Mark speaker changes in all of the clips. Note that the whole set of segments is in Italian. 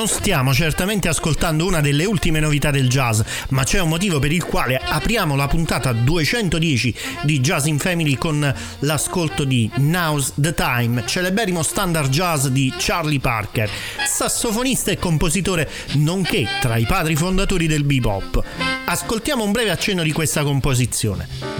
Speaker 1: Non stiamo certamente ascoltando una delle ultime novità del jazz, ma c'è un motivo per il quale apriamo la puntata 210 di Jazz in Family con l'ascolto di Now's the Time, celeberrimo standard jazz di Charlie Parker, sassofonista e compositore nonché tra i padri fondatori del bebop. Ascoltiamo un breve accenno di questa composizione.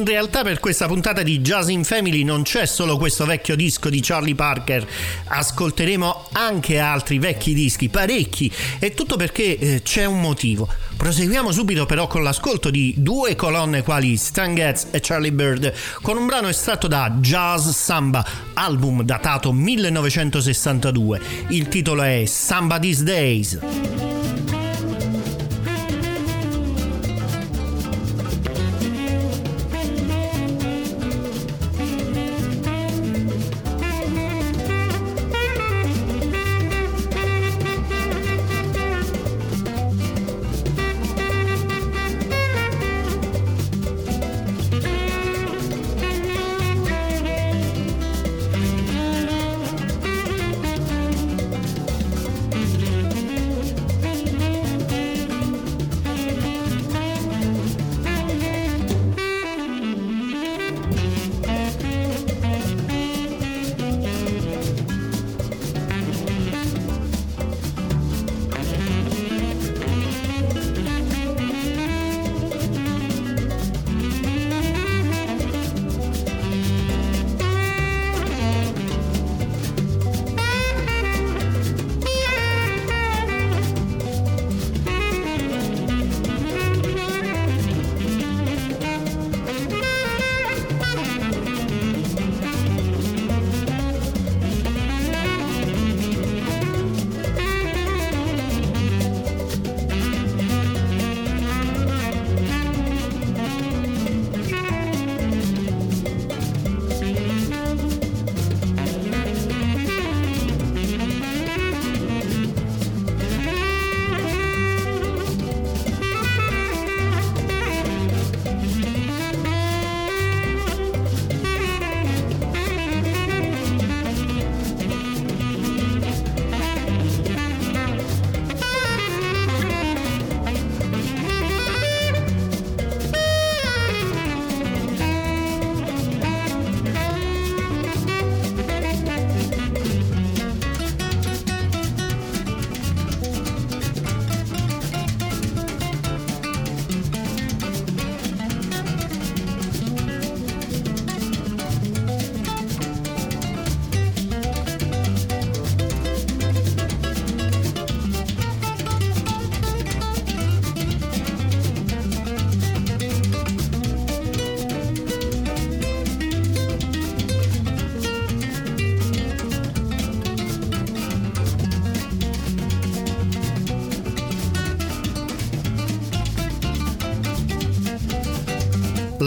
Speaker 1: In realtà per questa puntata di Jazz in Family non c'è solo questo vecchio disco di Charlie Parker, ascolteremo anche altri vecchi dischi, parecchi, e tutto perché eh, c'è un motivo. Proseguiamo subito però con l'ascolto di due colonne quali Stan Getz e Charlie Bird con un brano estratto da Jazz Samba, album datato 1962. Il titolo è Samba These Days.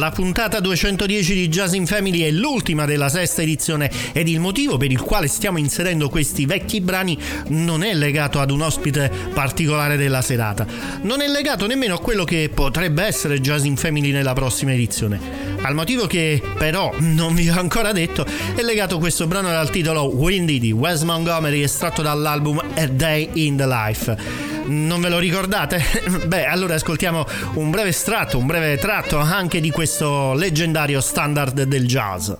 Speaker 1: La puntata 210 di Jazz in Family è l'ultima della sesta edizione ed il motivo per il quale stiamo inserendo questi vecchi brani non è legato ad un ospite particolare della serata. Non è legato nemmeno a quello che potrebbe essere Jazz in Family nella prossima edizione. Al motivo che però non vi ho ancora detto è legato questo brano dal titolo Windy di Wes Montgomery estratto dall'album A Day in the Life. Non ve lo ricordate? Beh, allora ascoltiamo un breve estratto, un breve tratto anche di questo leggendario standard del jazz.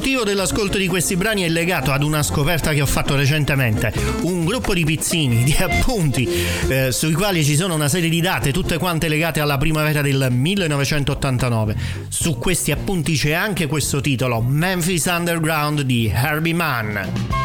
Speaker 1: Motivo dell'ascolto di questi brani è legato ad una scoperta che ho fatto recentemente. Un gruppo di pizzini, di appunti, eh, sui quali ci sono una serie di date, tutte quante legate alla primavera del 1989. Su questi appunti c'è anche questo titolo, Memphis Underground di Herbie Mann.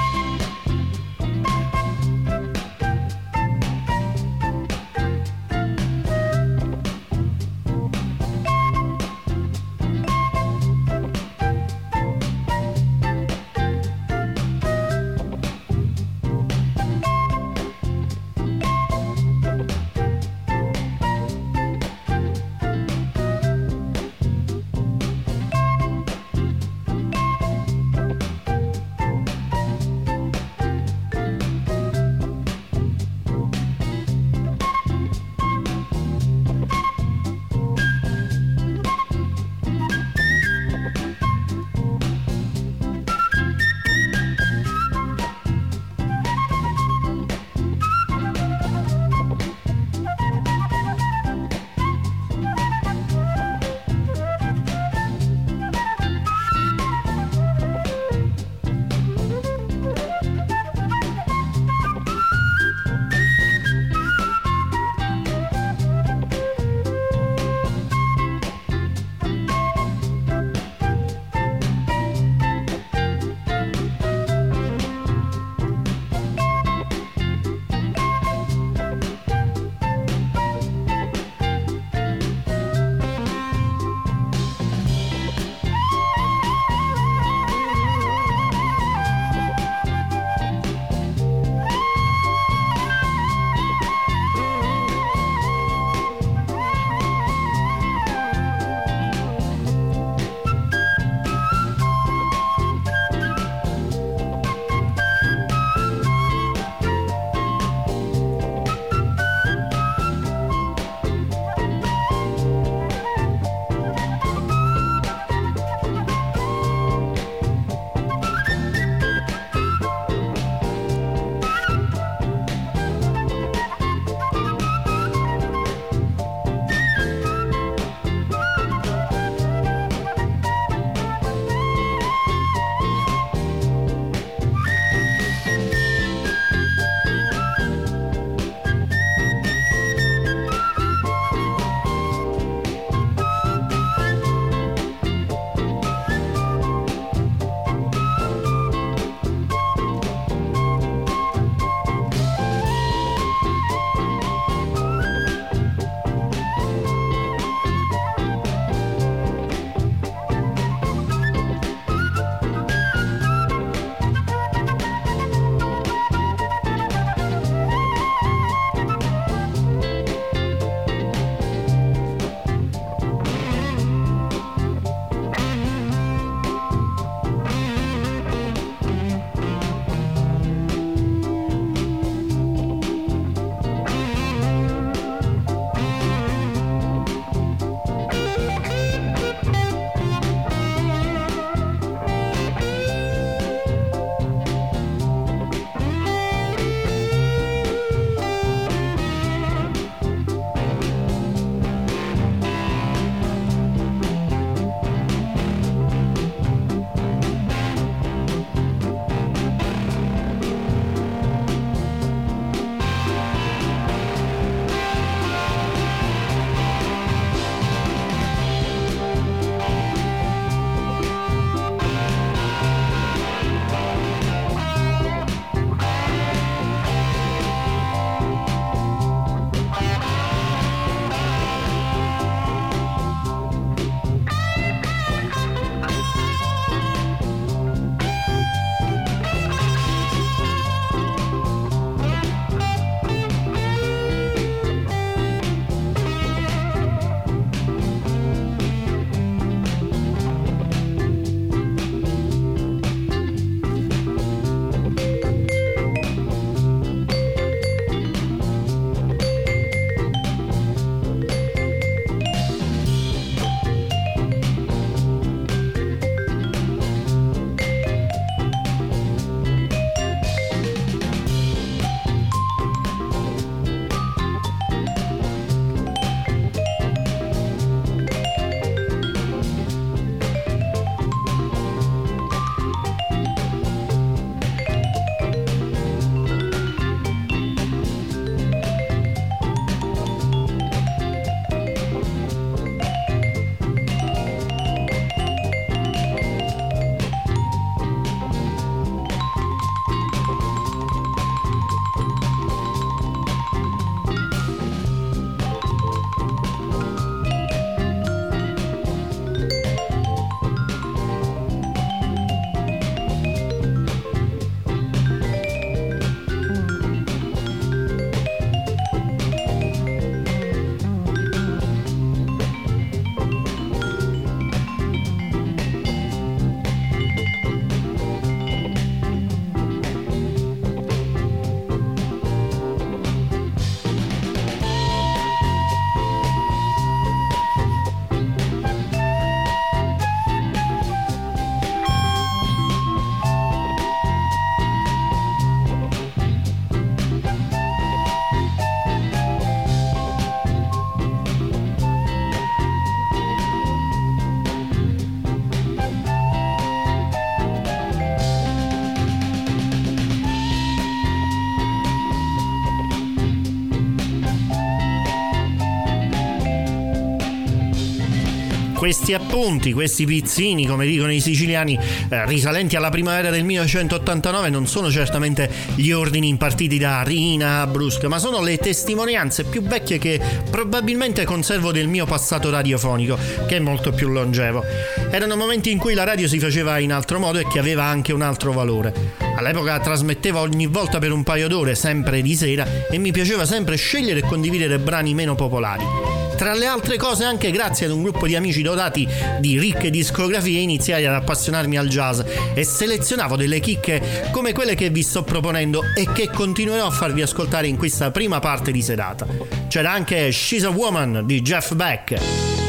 Speaker 1: Questi appunti, questi pizzini, come dicono i siciliani, eh, risalenti alla primavera del 1989, non sono certamente gli ordini impartiti da Rina Brusca, ma sono le testimonianze più vecchie che probabilmente conservo del mio passato radiofonico, che è molto più longevo. Erano momenti in cui la radio si faceva in altro modo e che aveva anche un altro valore. All'epoca trasmetteva ogni volta per un paio d'ore, sempre di sera, e mi piaceva sempre scegliere e condividere brani meno popolari. Tra le altre cose anche grazie ad un gruppo di amici dotati di ricche discografie iniziai ad appassionarmi al jazz e selezionavo delle chicche come quelle che vi sto proponendo e che continuerò a farvi ascoltare in questa prima parte di serata. C'era anche She's a Woman di Jeff Beck.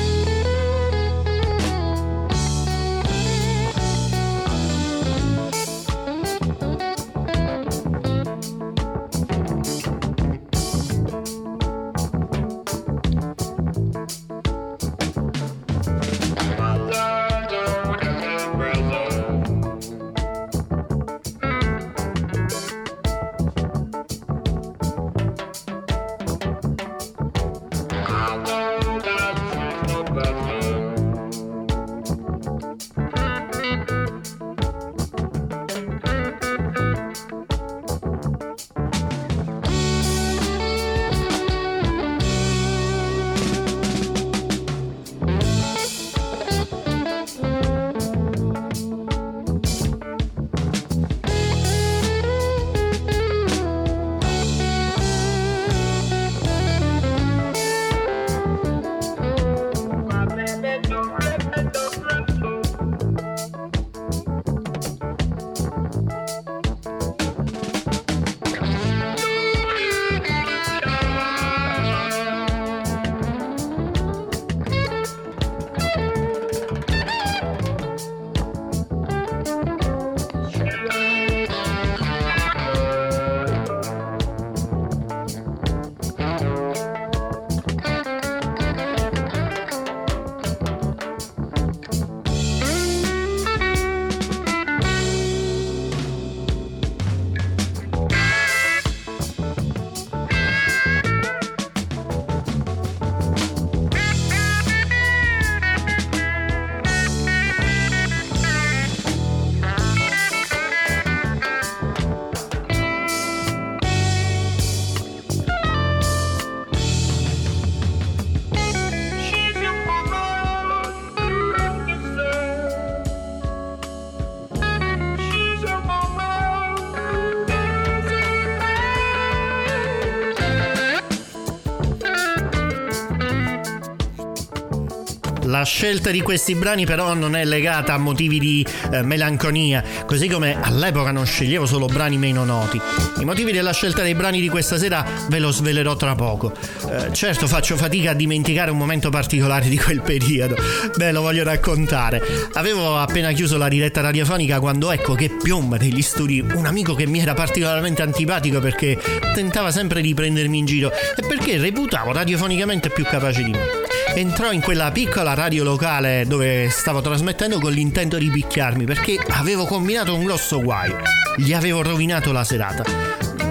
Speaker 1: La scelta di questi brani però non è legata a motivi di eh, melanconia, così come all'epoca non sceglievo solo brani meno noti. I motivi della scelta dei brani di questa sera ve lo svelerò tra poco. Eh, certo faccio fatica a dimenticare un momento particolare di quel periodo, ve lo voglio raccontare. Avevo appena chiuso la diretta radiofonica quando ecco che piomba negli studi un amico che mi era particolarmente antipatico perché tentava sempre di prendermi in giro e perché reputavo radiofonicamente più capace di me entrò in quella piccola radio locale dove stavo trasmettendo con l'intento di picchiarmi perché avevo combinato un grosso guaio. Gli avevo rovinato la serata.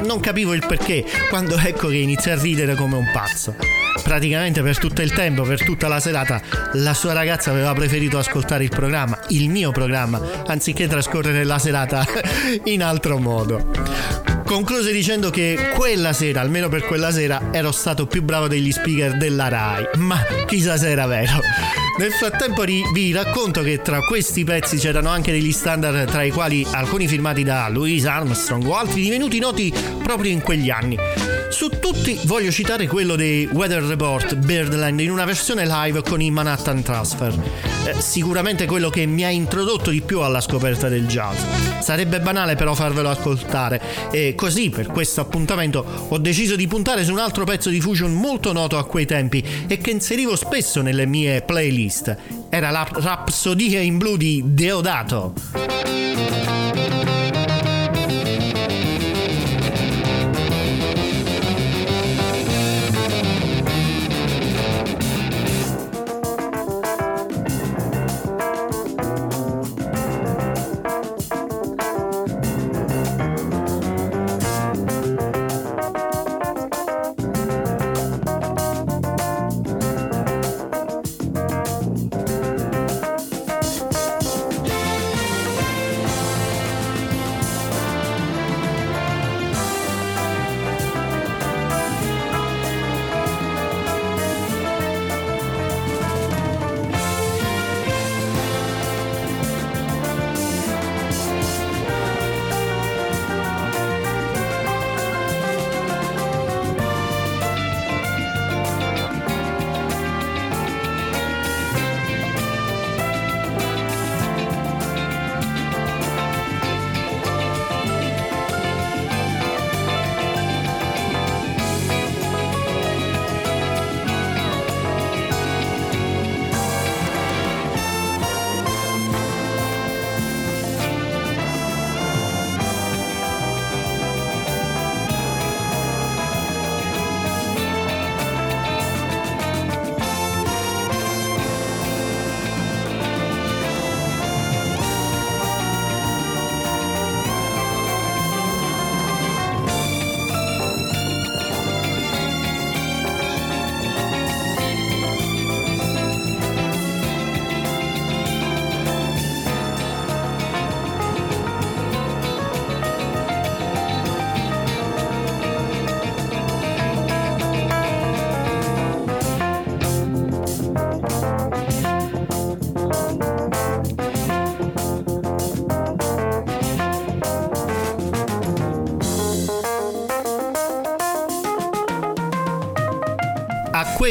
Speaker 1: Non capivo il perché quando ecco che inizia a ridere come un pazzo. Praticamente per tutto il tempo, per tutta la serata, la sua ragazza aveva preferito ascoltare il programma, il mio programma, anziché trascorrere la serata in altro modo. Concluse dicendo che quella sera, almeno per quella sera, ero stato più bravo degli speaker della RAI. Ma chissà se era vero. Nel frattempo vi racconto che tra questi pezzi c'erano anche degli standard tra i quali alcuni firmati da Louis Armstrong o altri divenuti noti proprio in quegli anni. Su tutti voglio citare quello dei Weather Report Birdland in una versione live con i Manhattan Transfer. Eh, sicuramente quello che mi ha introdotto di più alla scoperta del jazz. Sarebbe banale però farvelo ascoltare e così per questo appuntamento ho deciso di puntare su un altro pezzo di fusion molto noto a quei tempi e che inserivo spesso nelle mie playlist. Era la Rapsodia in blu di Deodato.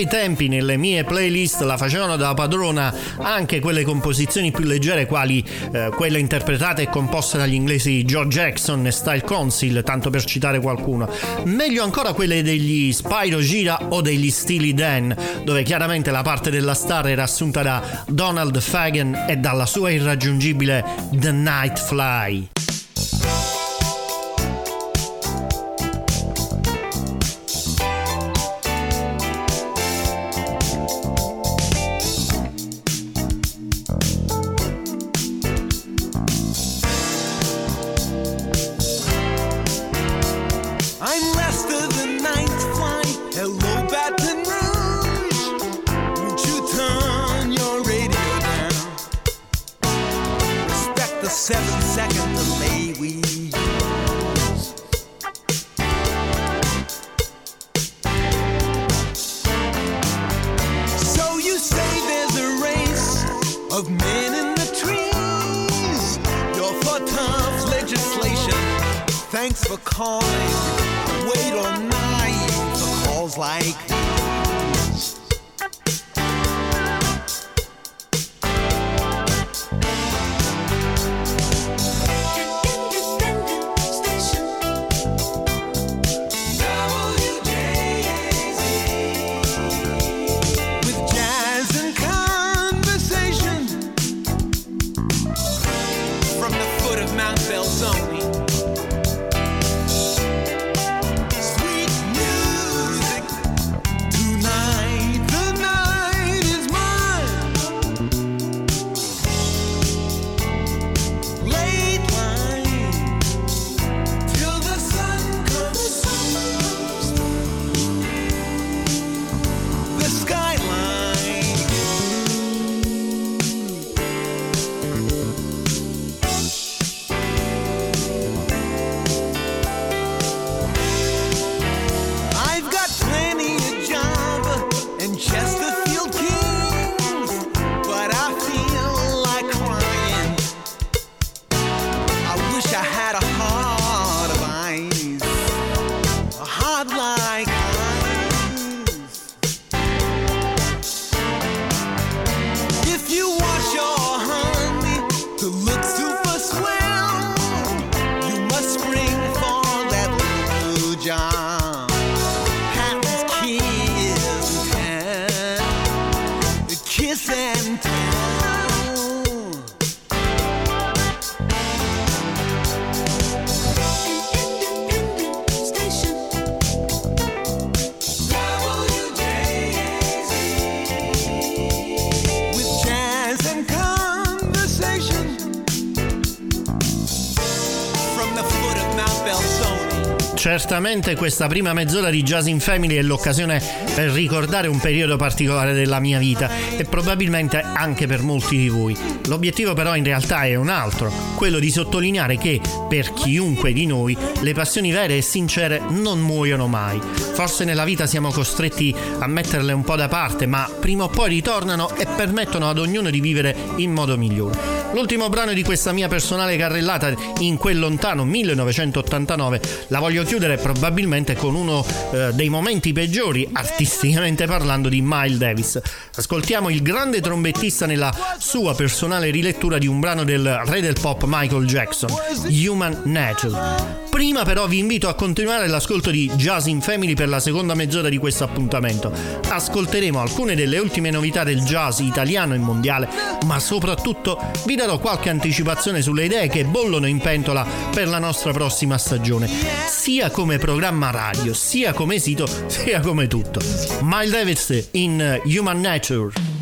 Speaker 1: Quei tempi nelle mie playlist la facevano da padrona anche quelle composizioni più leggere quali eh, quelle interpretate e composte dagli inglesi George Jackson e Style Council, tanto per citare qualcuno. Meglio ancora quelle degli Spyro Gira o degli Steely Dan, dove chiaramente la parte della star era assunta da Donald Fagan e dalla sua irraggiungibile The Night Fly. Certamente questa prima mezz'ora di Jazz in Family è l'occasione per ricordare un periodo particolare della mia vita e probabilmente anche per molti di voi. L'obiettivo però in realtà è un altro, quello di sottolineare che per chiunque di noi le passioni vere e sincere non muoiono mai. Forse nella vita siamo costretti a metterle un po' da parte, ma prima o poi ritornano e permettono ad ognuno di vivere in modo migliore. L'ultimo brano di questa mia personale carrellata in quel lontano 1989 la voglio chiudere probabilmente con uno eh, dei momenti peggiori artisticamente parlando di Miles Davis. Ascoltiamo il grande trombettista nella sua personale rilettura di un brano del re del pop Michael Jackson, Human Nature. Prima però vi invito a continuare l'ascolto di Jazz in Family per la seconda mezz'ora di questo appuntamento. Ascolteremo alcune delle ultime novità del jazz italiano e mondiale, ma soprattutto vi darò qualche anticipazione sulle idee che bollono in pentola per la nostra prossima stagione, sia come programma radio, sia come sito, sia come tutto. Miles Davis in Human Nature.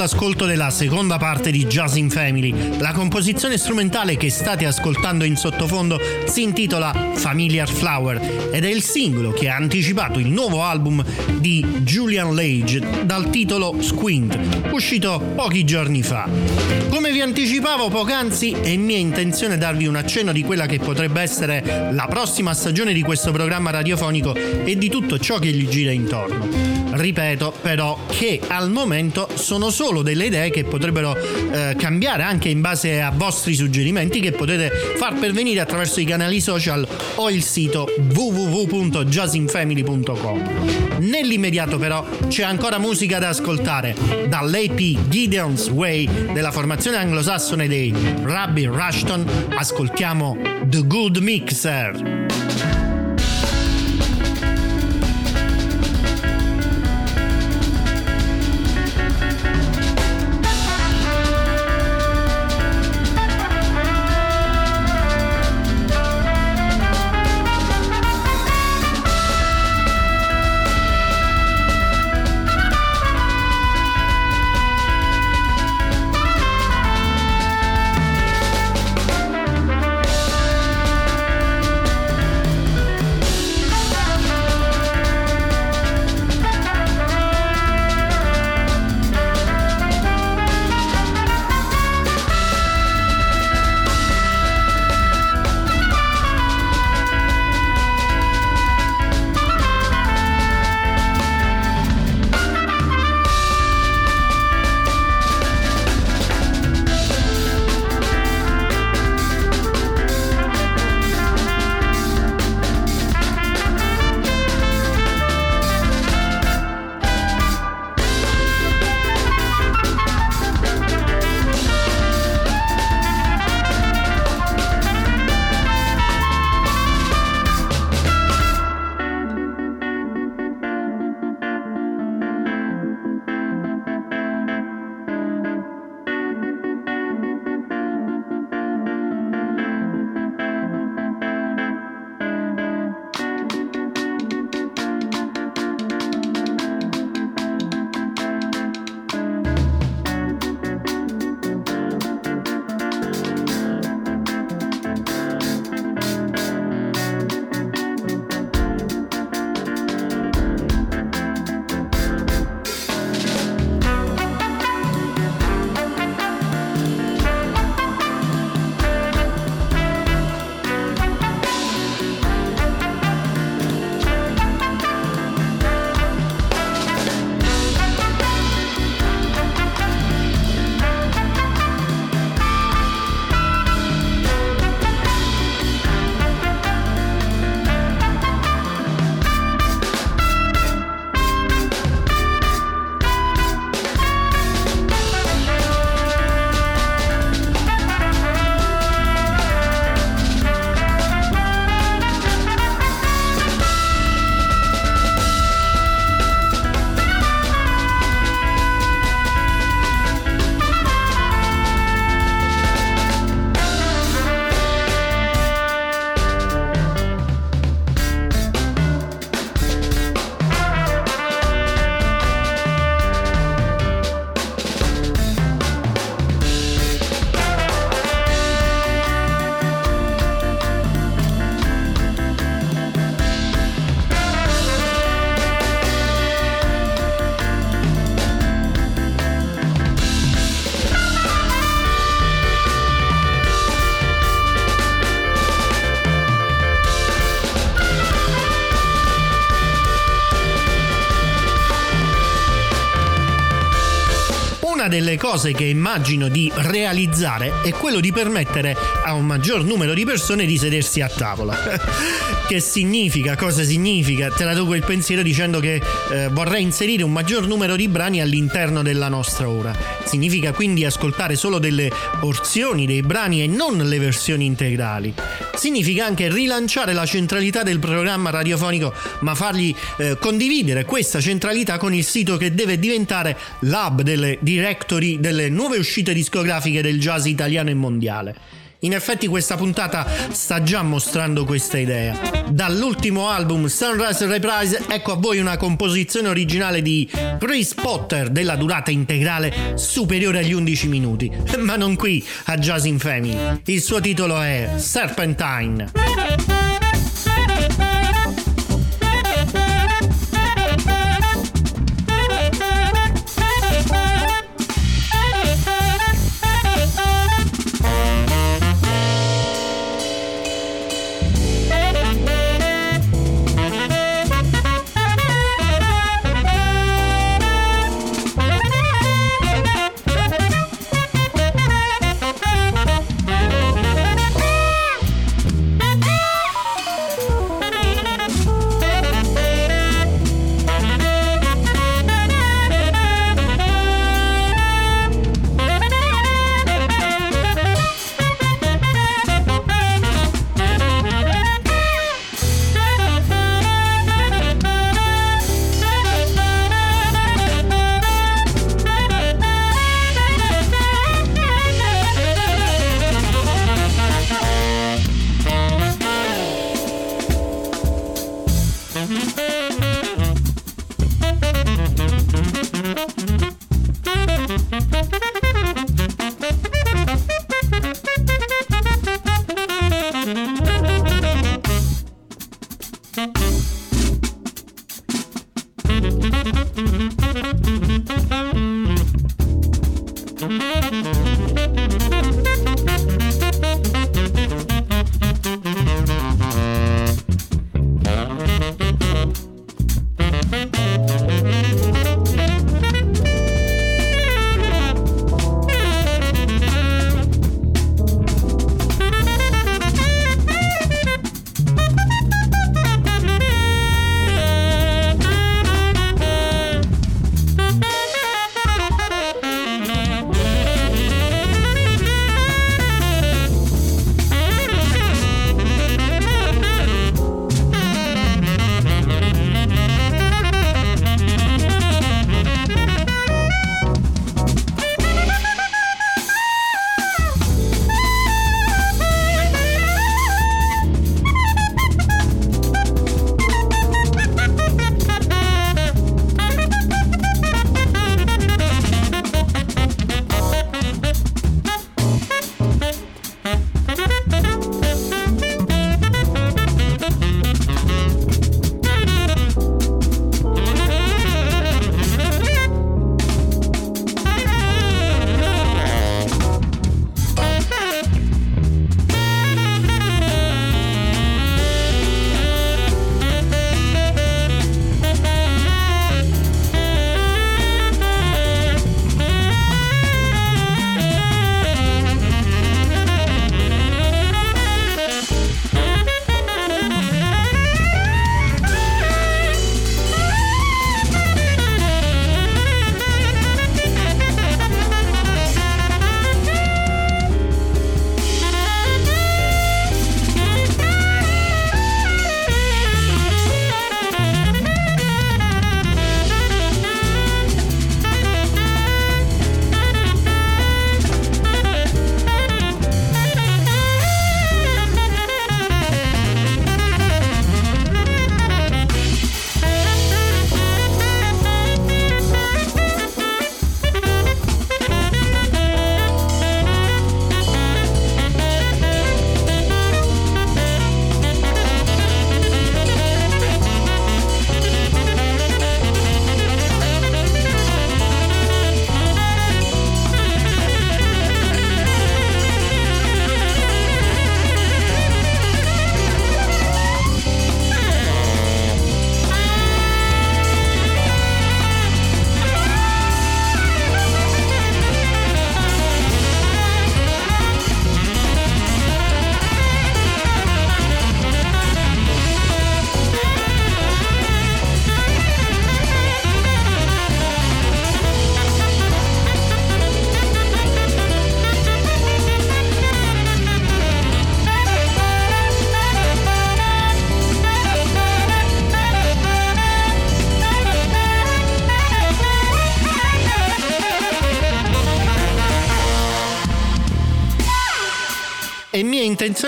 Speaker 2: las
Speaker 1: all'ascolto della seconda parte di Jazz in Family. La composizione strumentale che state ascoltando in sottofondo si intitola Familiar Flower ed è il singolo che ha anticipato il nuovo album di Julian Lage dal titolo Squint, uscito pochi giorni fa. Come vi anticipavo poc'anzi, è mia intenzione darvi un accenno di quella che potrebbe essere la prossima stagione di questo programma radiofonico e di tutto ciò che gli gira intorno. Ripeto però che al momento sono solo delle idee che potrebbero eh, cambiare anche in base a vostri suggerimenti che potete far pervenire attraverso i canali social o il sito www.jazzinfamily.com. Nell'immediato però c'è ancora musica da ascoltare. Dall'AP Gideon's Way della formazione anglosassone dei Rabbi Rushton ascoltiamo The Good Mixer. Cose che immagino di realizzare è quello di permettere a un maggior numero di persone di sedersi a tavola. che significa? Cosa significa? Te la do quel pensiero dicendo che eh, vorrei inserire un maggior numero di brani all'interno della nostra ora. Significa quindi ascoltare solo delle porzioni dei brani e non le versioni integrali. Significa anche rilanciare la centralità del programma radiofonico, ma fargli eh, condividere questa centralità con il sito che deve diventare l'hub delle directory delle nuove uscite discografiche del jazz italiano e mondiale. In effetti questa puntata sta già mostrando questa idea. Dall'ultimo album Sunrise Reprise ecco a voi una composizione originale di Chris Potter della durata integrale superiore agli 11 minuti, ma non qui a Jazz in Family. Il suo titolo è Serpentine.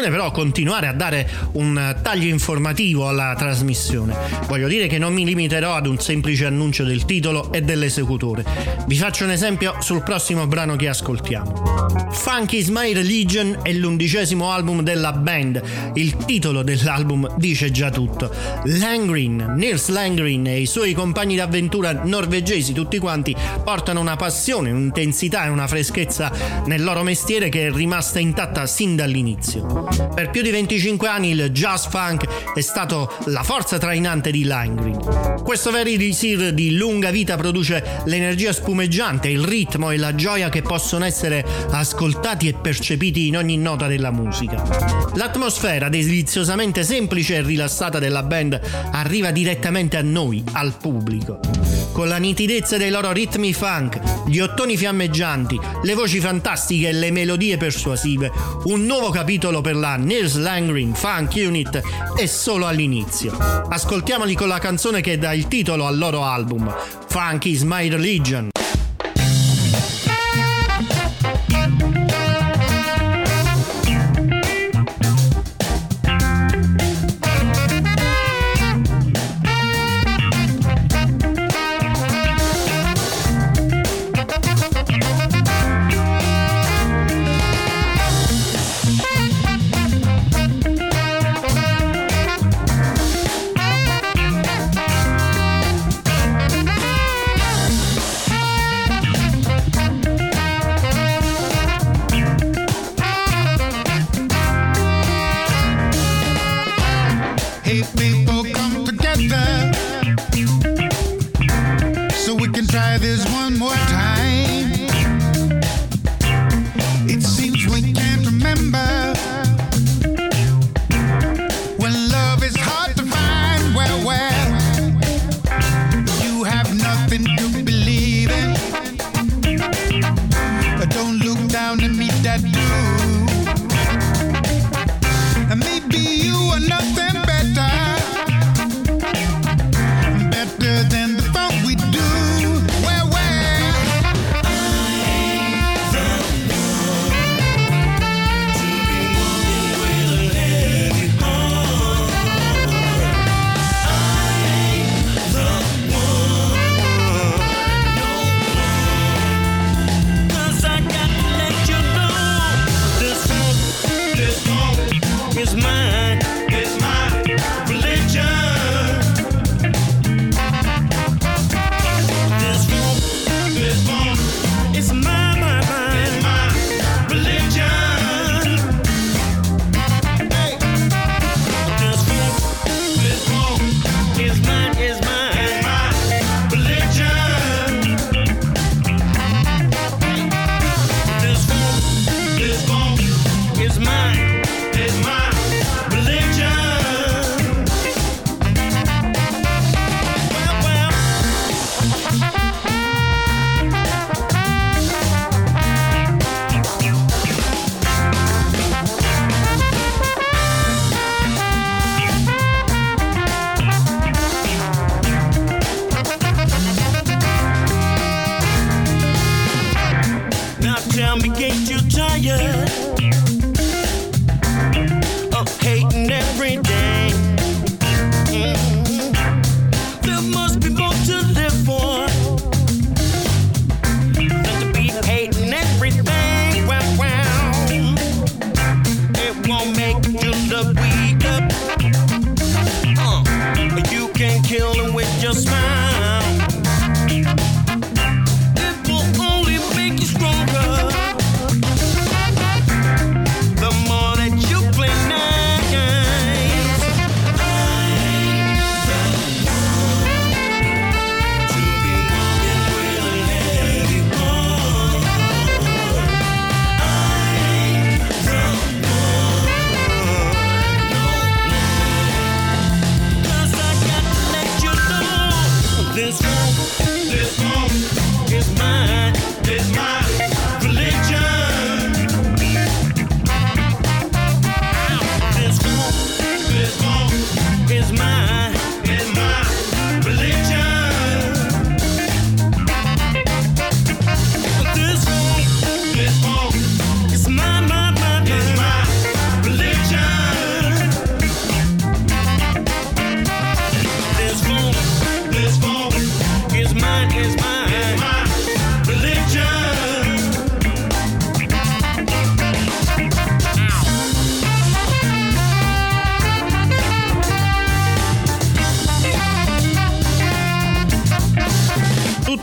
Speaker 1: Intenzione però continuare a dare un taglio informativo alla trasmissione. Voglio dire che non mi limiterò ad un semplice annuncio del titolo e dell'esecutore. Vi faccio un esempio sul prossimo brano che ascoltiamo. Funky is My Religion è l'undicesimo album della band. Il titolo dell'album dice già tutto. Langren, Nils Langren e i suoi compagni d'avventura norvegesi tutti quanti portano una passione, un'intensità e una freschezza nel loro mestiere che è rimasta intatta sin dall'inizio. Per più di 25 anni il jazz funk è stato la forza trainante di Langren. Questo Very Desir di lunga vita produce l'energia spumeggiante, il ritmo e la gioia che possono essere ascoltati e percepiti in ogni nota della musica. L'atmosfera deliziosamente semplice e rilassata della band arriva direttamente a noi, al pubblico. Con la nitidezza dei loro ritmi funk, gli ottoni fiammeggianti, le voci fantastiche e le melodie persuasive, un nuovo capitolo per la Nils Langren Funk Unit è solo all'inizio. Ascoltiamoli con la canzone che dà il titolo al loro album, Funk is My Religion.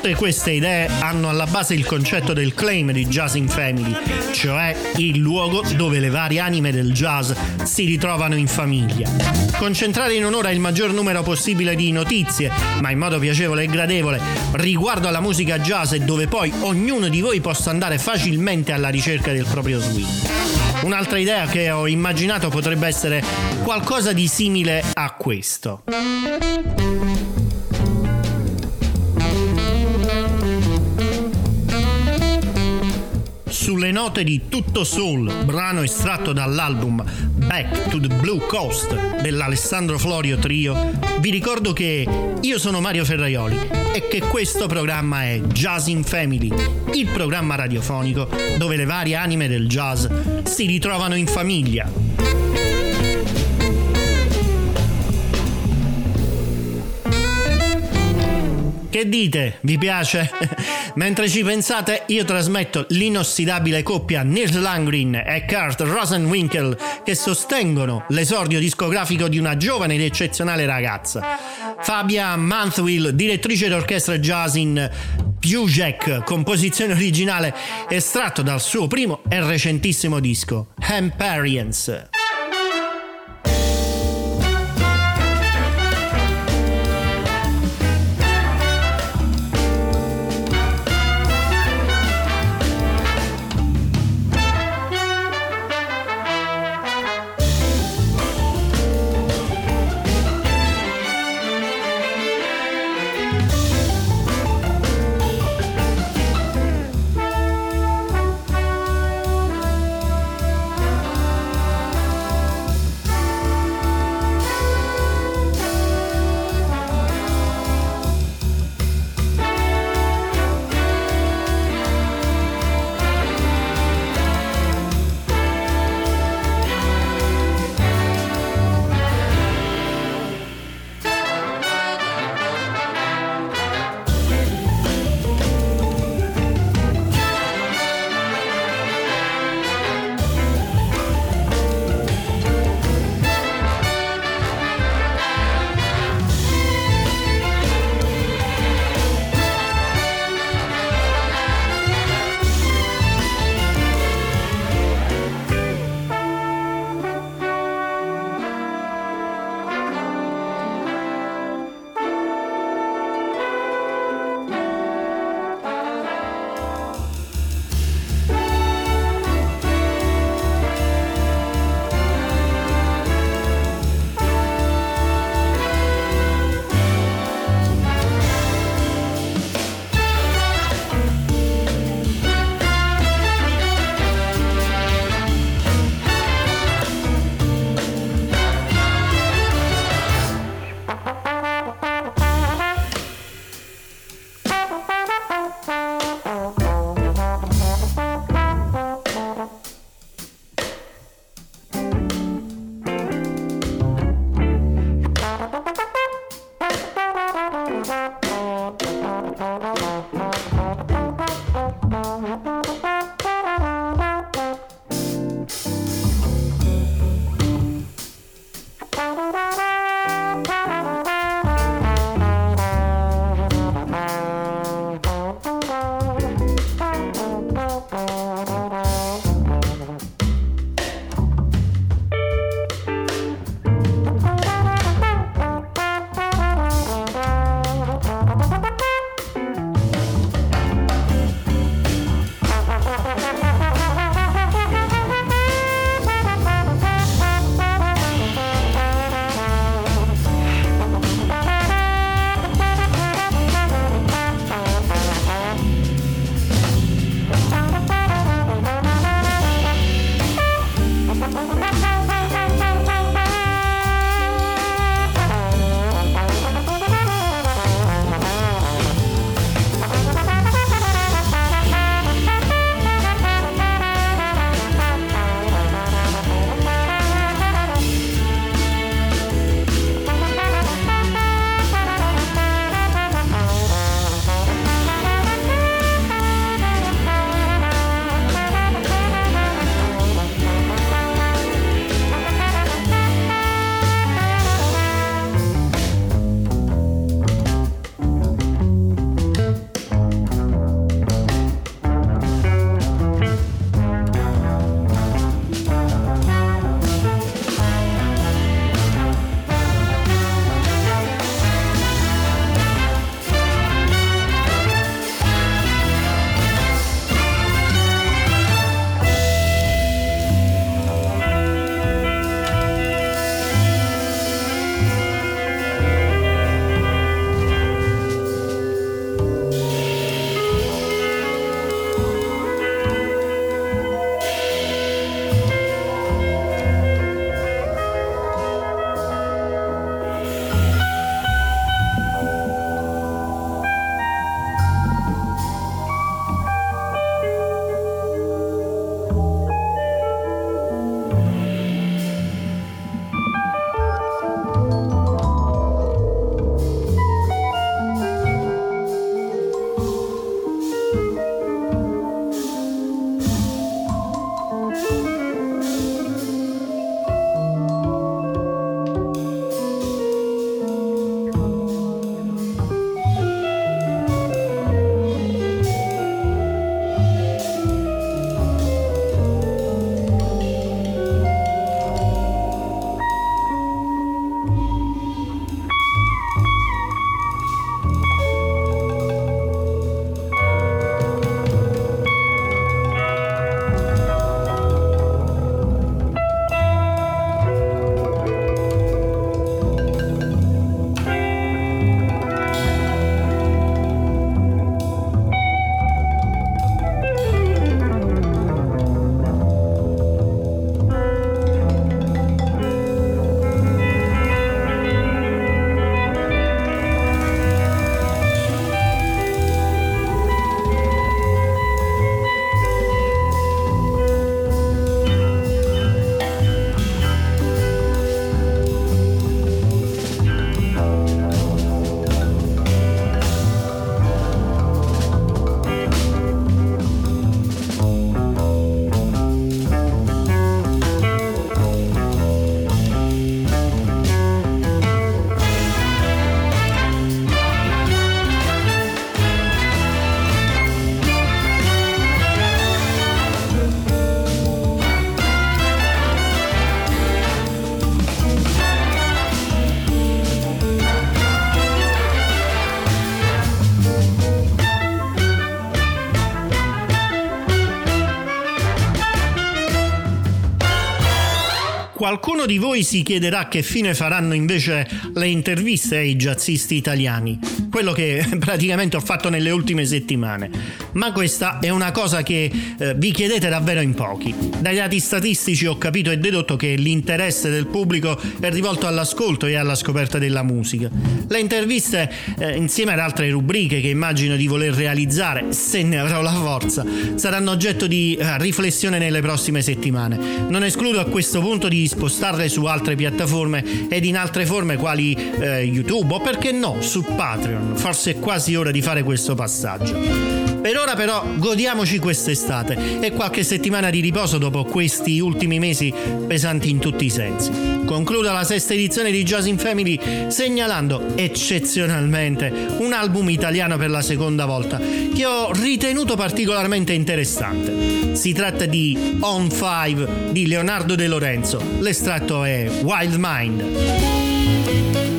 Speaker 1: Tutte queste idee hanno alla base il concetto del claim di Jazz in Family, cioè il luogo dove le varie anime del jazz si ritrovano in famiglia. Concentrare in onore il maggior numero possibile di notizie, ma in modo piacevole e gradevole, riguardo alla musica jazz e dove poi ognuno di voi possa andare facilmente alla ricerca del proprio swing. Un'altra idea che ho immaginato potrebbe essere qualcosa di simile a questo. Sulle note di Tutto Soul, brano estratto dall'album Back to the Blue Coast dell'Alessandro Florio Trio, vi ricordo che io sono Mario Ferraioli e che questo programma è Jazz in Family, il programma radiofonico dove le varie anime del jazz si ritrovano in famiglia. Che dite? Vi piace? Mentre ci pensate, io trasmetto l'inossidabile coppia Nils Langrin e Kurt Rosenwinkel che sostengono l'esordio discografico di una giovane ed eccezionale ragazza. Fabia Manthwill, direttrice d'orchestra jazz in Pujek, composizione originale estratto dal suo primo e recentissimo disco, Hamparians. Qualcuno di voi si chiederà che fine faranno invece le interviste ai jazzisti italiani, quello che praticamente ho fatto nelle ultime settimane. Ma questa è una cosa che eh, vi chiedete davvero in pochi. Dai dati statistici ho capito e dedotto che l'interesse del pubblico è rivolto all'ascolto e alla scoperta della musica. Le interviste, eh, insieme ad altre rubriche che immagino di voler realizzare, se ne avrò la forza, saranno oggetto di eh, riflessione nelle prossime settimane. Non escludo a questo punto di spostarle su altre piattaforme ed in altre forme quali eh, YouTube o perché no su Patreon. Forse è quasi ora di fare questo passaggio. Per ora però godiamoci quest'estate e qualche settimana di riposo dopo questi ultimi mesi pesanti in tutti i sensi. Concludo la sesta edizione di Jazz in Family segnalando eccezionalmente un album italiano per la seconda volta che ho ritenuto particolarmente interessante. Si tratta di On 5 di Leonardo De Lorenzo. L'estratto è Wild Mind.